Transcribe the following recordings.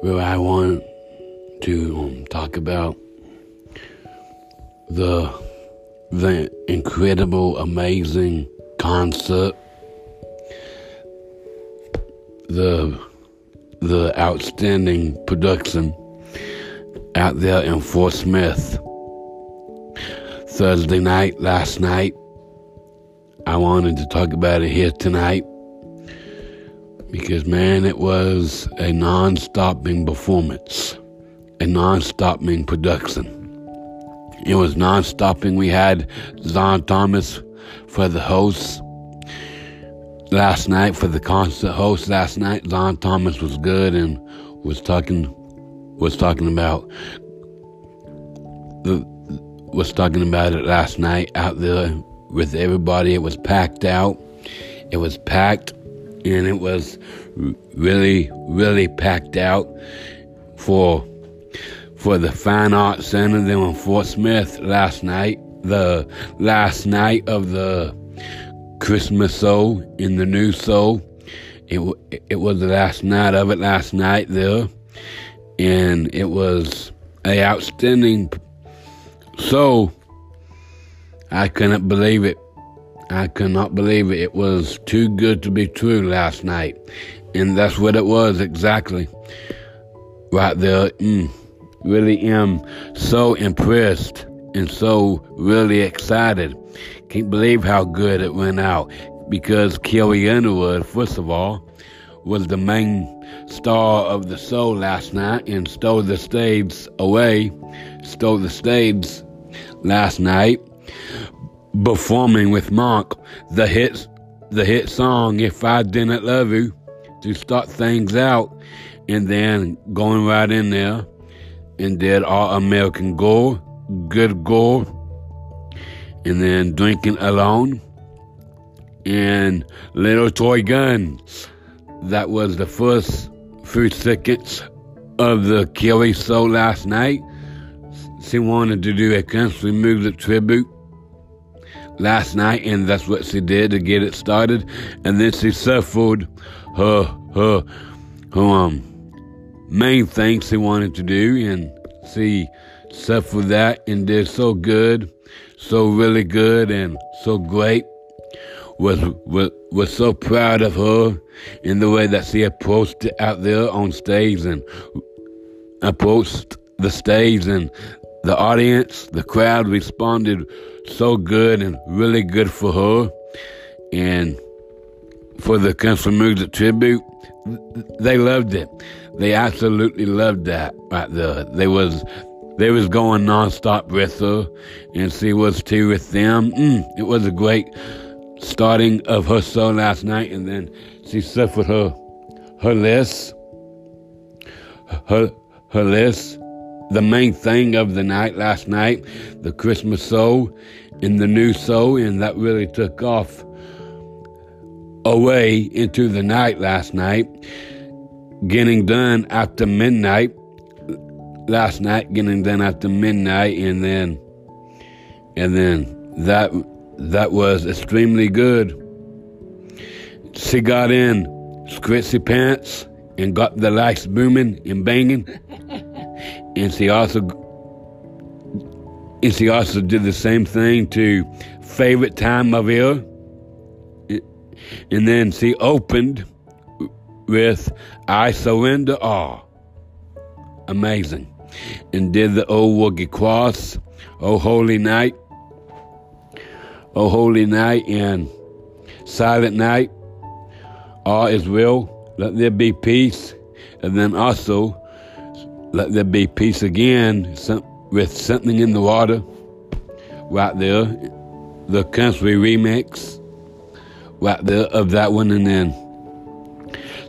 where I want to um, talk about the the incredible, amazing concert, the the outstanding production out there in Fort Smith. Thursday night, last night, I wanted to talk about it here tonight because, man, it was a non stopping performance, a non stopping production. It was non stopping. We had Zon Thomas for the host last night, for the concert host last night. Zon Thomas was good and was talking was talking about the was talking about it last night out there with everybody. It was packed out. It was packed and it was really, really packed out for for the Fine Arts Center there in Fort Smith last night. The last night of the Christmas show in the new show. It it was the last night of it last night there, and it was a outstanding so, I couldn't believe it. I could not believe it. It was too good to be true last night. And that's what it was exactly. Right there. Mm, really am so impressed and so really excited. Can't believe how good it went out. Because Carrie Underwood, first of all, was the main star of the show last night and stole the stage away, stole the stage last night performing with Monk the hit the hit song If I Didn't Love You to start things out and then going right in there and did All American Gold, Good Gold, and then Drinking Alone and Little Toy Gun. That was the first few seconds of the Kelly show last night. She wanted to do a country music tribute last night, and that's what she did to get it started. And then she suffered her her her um main thing she wanted to do, and she suffered that and did so good, so really good, and so great. Was was was so proud of her in the way that she approached it out there on stage and approached the stage and the audience, the crowd responded so good and really good for her. And for the country music tribute, they loved it. They absolutely loved that right there. They was they was going nonstop with her, and she was too with them. Mm, it was a great starting of her show last night, and then she suffered her her list, her her list the main thing of the night last night, the Christmas show and the new show, and that really took off away into the night last night. Getting done after midnight last night, getting done after midnight, and then and then that that was extremely good. She got in scritzy pants and got the lights booming and banging. And she also and she also did the same thing to favorite time of year. And then she opened with i surrender all. Amazing. And did the old woogie cross oh holy night. Oh holy night and silent night all is well. Let there be peace. And then also let there be peace again with something in the water right there. The country remix right there of that one. And then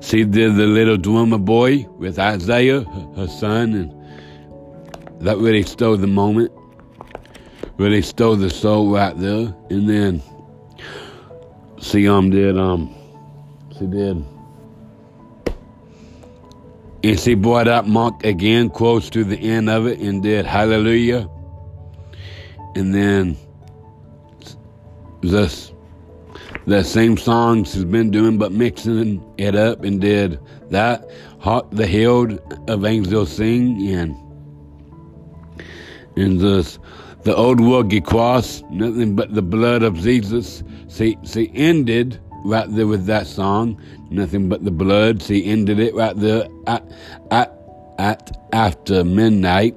see did the little drummer boy with Isaiah, her son. And that really stole the moment, really stole the soul right there. And then she um did, um, she did and she brought up Monk again, close to the end of it, and did Hallelujah. And then this, the same songs he's been doing, but mixing it up and did that. Hark the Herald of Angels Sing and and this the old rugged cross, nothing but the blood of Jesus. See, see, ended right there with that song, nothing but the blood. He ended it right there at at at after midnight,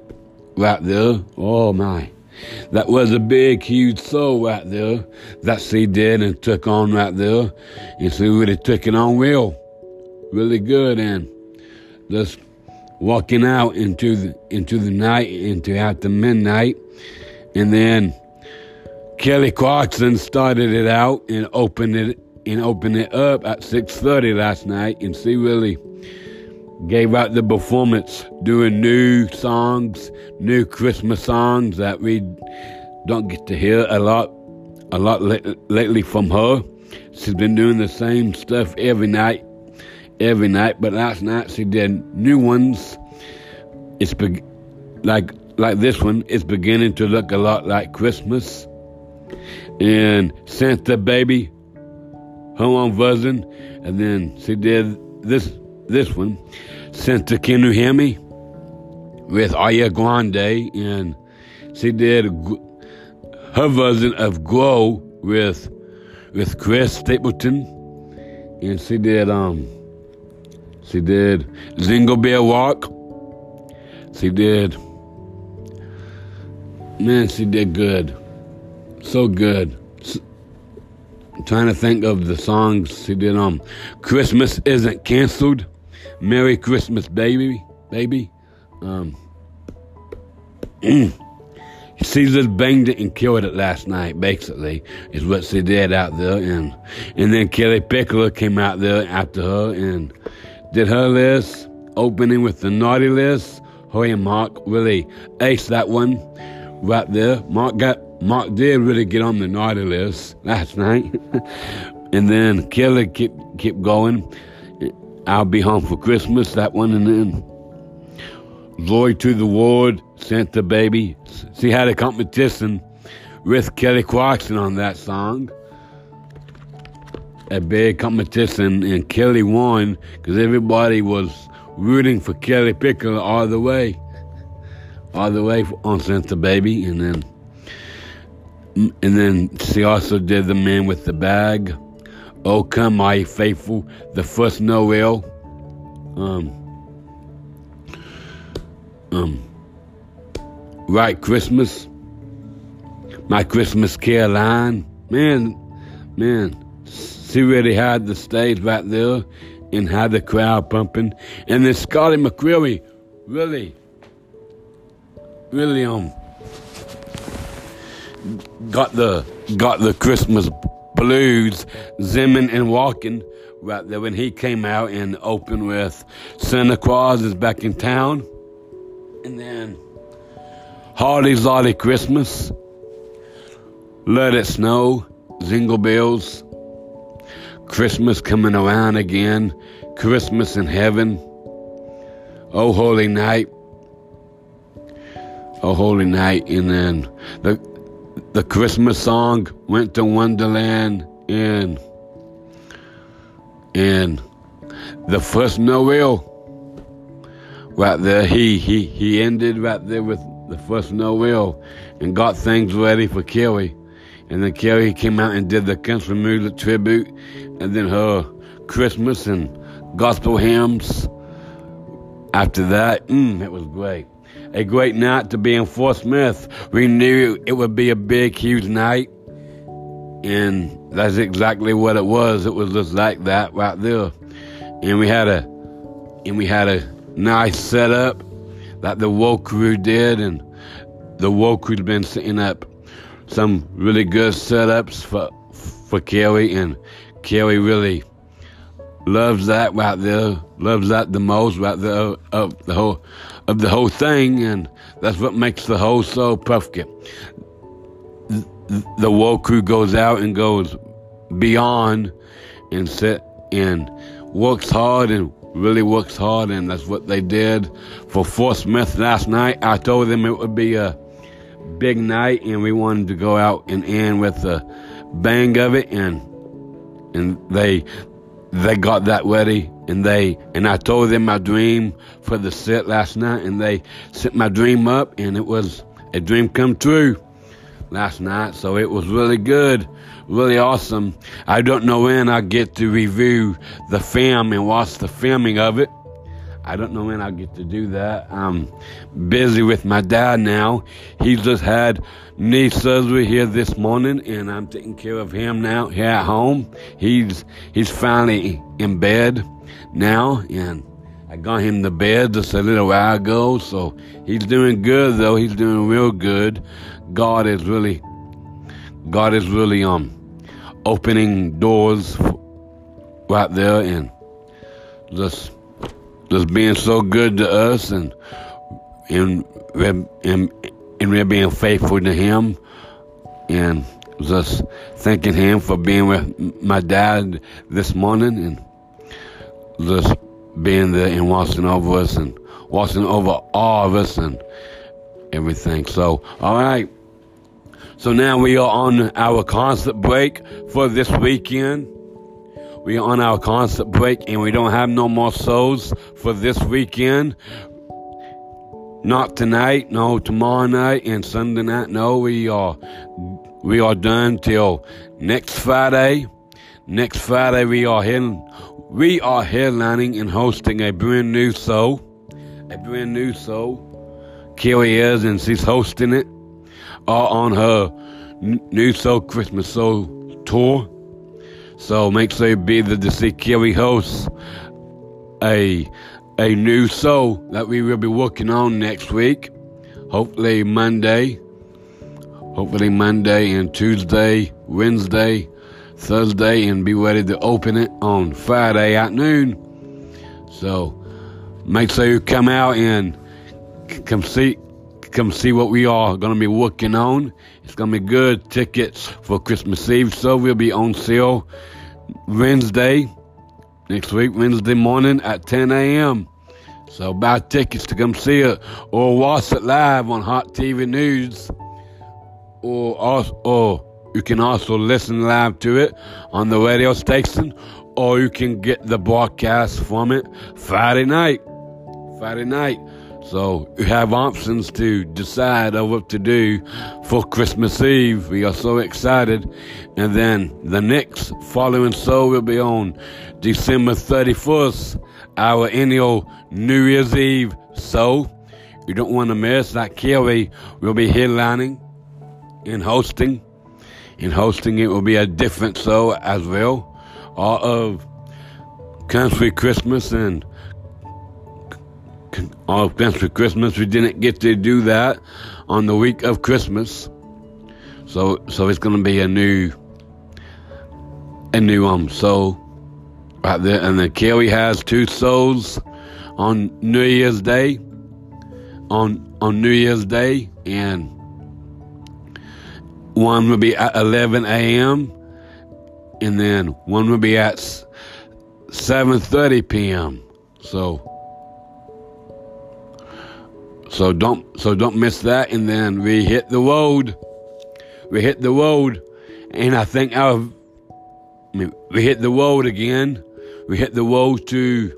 right there. Oh my. That was a big, huge soul right there that she did and took on right there. And she really took it on real, really good. And just walking out into the, into the night, into after midnight. And then Kelly Clarkson started it out and opened it and opened it up at 6:30 last night, and she really gave out the performance doing new songs, new Christmas songs that we don't get to hear a lot, a lot lately from her. She's been doing the same stuff every night, every night. But last night she did new ones. It's be- like like this one. It's beginning to look a lot like Christmas. And Santa Baby, her own version, and then she did this this one, Santa Can You Hear Me? with Aya Grande, and she did her version of Glow with with Chris Stapleton, and she did um she did Jingle Bell Walk. She did man, she did good, so good. Trying to think of the songs she did. Um, Christmas isn't canceled. Merry Christmas, baby, baby. Um, she just banged it and killed it last night. Basically, is what she did out there, and and then Kellie Pickler came out there after her and did her list, opening with the naughty list. Her and Mark really aced that one right there. Mark got Mark did really get on the naughty list last night, and then Kelly kept kept going. I'll Be Home for Christmas, that one, and then Glory to the Ward, Santa Baby. She had a competition with Kelly Clarkson on that song. A big competition, and Kelly won because everybody was rooting for Kellie Pickler all the way. All the way on Santa Baby, and then and then she also did the man with the bag. Oh, come, my faithful, the first Noel. Um, um, right Christmas, my Christmas Caroline. Man, man, she really had the stage right there and had the crowd pumping. And then Scotty McCreery really, really um got the got the Christmas blues, zimming and walking right there when he came out and opened with Santa Claus is back in town. And then Hardy Lottie Christmas, Let It Snow, Jingle Bells, Christmas coming around again, Christmas in heaven, Oh Holy Night, Oh Holy Night, and then the the Christmas song went to Wonderland and and the first Noel right there he he he ended right there with the first Noel and got things ready for Kelly. And then Kelly came out and did the country music tribute and then her Christmas and gospel hymns. After that, mm, it was great a great night to be in Fort Smith. We knew it would be a big, huge night. And that's exactly what it was. It was just like that right there. And we had a and we had a nice setup that the woke crew did and the woke crew's been setting up some really good setups for for Kelly and Kelly really loves that right there, loves that the most right there of the whole of the whole thing, and that's what makes the whole so perfect. The woke crew goes out and goes beyond and set and works hard and really works hard, and that's what they did for Fort Smith last night. I told them it would be a big night, and we wanted to go out and end with a bang of it, and and they they got that ready and they and I told them my dream for the set last night and they set my dream up and it was a dream come true last night. So it was really good really awesome. I don't know when I get to review the film and watch the filming of it I don't know when I'll get to do that. I'm busy with my dad now. He just had knee surgery here this morning, and I'm taking care of him now here at home. He's he's finally in bed now, and I got him to bed just a little while ago. So he's doing good, though. He's doing real good. God is really, God is really um opening doors right there, and just just being so good to us and and and, and we're being faithful to him and just thanking him for being with my dad this morning and just being there and watching over us and watching over all of us and everything. So, all right. So now we are on our concert break for this weekend. We are on our concert break and we don't have no more shows for this weekend. Not tonight, no tomorrow night and Sunday night. No, we are we are done till next Friday. Next Friday we are heading we are headlining and hosting a brand new show. A brand new show. Kelly is and she's hosting it. All on her new show Christmas show tour. So make sure you be see Kelly host a a new show that we will be working on next week. Hopefully Monday. Hopefully Monday and Tuesday, Wednesday, Thursday, and be ready to open it on Friday at noon. So make sure you come out and come see come see what we are to be working on. It's going to be good. Tickets for Christmas Eve, so we'll be on sale Wednesday, next week, Wednesday morning at 10 a.m. So buy tickets to come see it or watch it live on Hot TV News. Or, also, or you can also listen live to it on the radio station or you can get the broadcast from it Friday night. Friday night. So you have options to decide of what to do for Christmas Eve. We are so excited. And then the next following show will be on December 31st, our annual New Year's Eve show. You don't want to miss that. Kelly will be headlining and hosting. And hosting it will be a different show as well. All of Country Christmas and all plans for Christmas. We didn't get to do that on the week of Christmas. So so it's gonna be a new a new um so right there and then Kelly has two souls on New Year's Day. On on New Year's Day and one will be at 11 a.m. and then one will be at 7:30 p.m. So so don't so don't miss that. And then we hit the road. We hit the road, and I think our I mean, we hit the road again. We hit the road to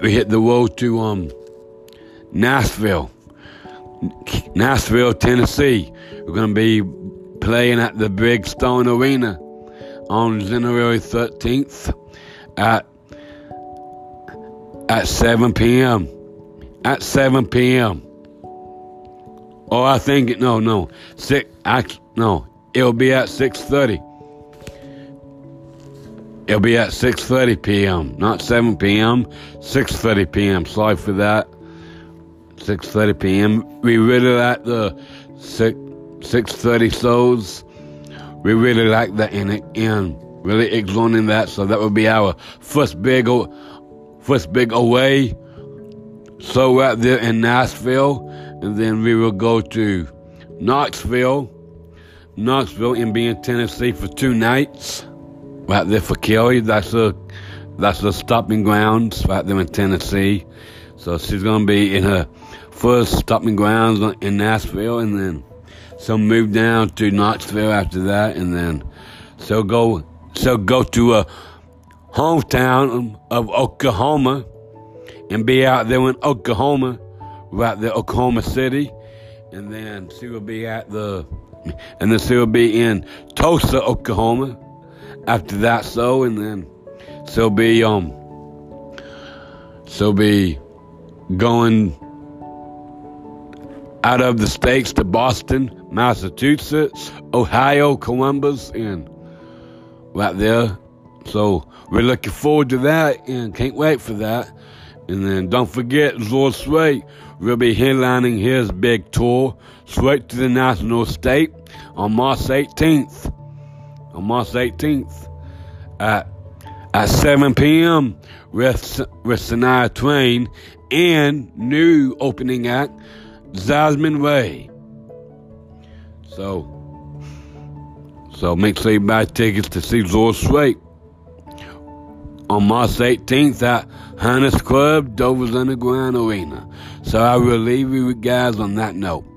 we hit the road to um Nashville, Nashville, Tennessee. We're gonna be playing at the Bridgestone Arena on January 13th at at 7 p.m at 7 p.m. Oh, I think it, no, no, six, I, no, it'll be at 6.30. It'll be at 6.30 p.m., not 7 p.m., 6.30 p.m. Sorry for that. 6.30 p.m. We really like the 6, 6.30 shows. We really like that in it, and really exalting that. So that will be our first big, first big away so right there in Nashville, and then we will go to Knoxville, Knoxville, and be in Tennessee for two nights. Right there for Kelly, that's a that's the stopping grounds right there in Tennessee. So she's gonna be in her first stopping grounds in Nashville, and then she'll move down to Knoxville after that, and then So go, so go to a hometown of Oklahoma and be out there in Oklahoma, right there, Oklahoma City, and then she will be at the, and then she will be in Tulsa, Oklahoma. After that, so and then she'll be um, she'll be going out of the states to Boston, Massachusetts, Ohio, Columbus, and right there. So we're looking forward to that and can't wait for that. And then don't forget, Zor Sway will be headlining his big tour straight to the national state on March 18th. On March 18th at, at 7 p.m. with, with Shania Twain and new opening act, Jasmine Way. So, so make sure you buy tickets to see Zor Sway on March 18th at Hannes Club, Dover's Underground Arena. So I will leave you guys on that note.